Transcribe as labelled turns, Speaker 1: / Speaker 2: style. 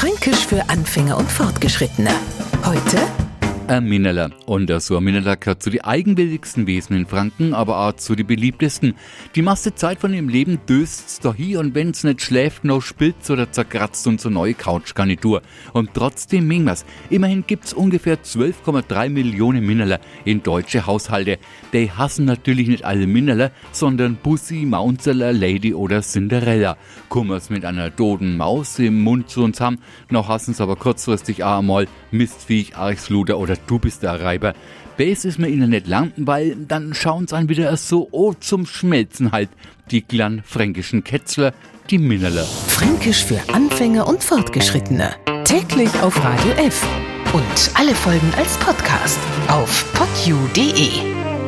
Speaker 1: Fränkisch für Anfänger und Fortgeschrittene. Heute
Speaker 2: ein Minneler. Und so ein Minneler gehört zu den eigenwilligsten Wesen in Franken, aber auch zu den beliebtesten. Die meiste Zeit von ihrem Leben döst's da hier und wenn's nicht schläft, noch spitz oder zerkratzt und so neue Couchgarnitur. Und trotzdem mingmas. Immerhin gibt's ungefähr 12,3 Millionen Minneler in deutsche Haushalte. Die hassen natürlich nicht alle Minneler, sondern Bussi, Maunzeller, Lady oder Cinderella. Kummers mit einer toten Maus im Mund zu uns haben, noch hassen's aber kurzfristig auch einmal Mistviech, Archsluder oder du bist der Reiber. Base ist mir ihnen nicht lang, weil dann schauen sie an wieder so oh, zum Schmelzen halt. Die glan fränkischen Ketzler, die Minneler.
Speaker 1: Fränkisch für Anfänger und Fortgeschrittene. Täglich auf Radio F. Und alle Folgen als Podcast auf podu.de.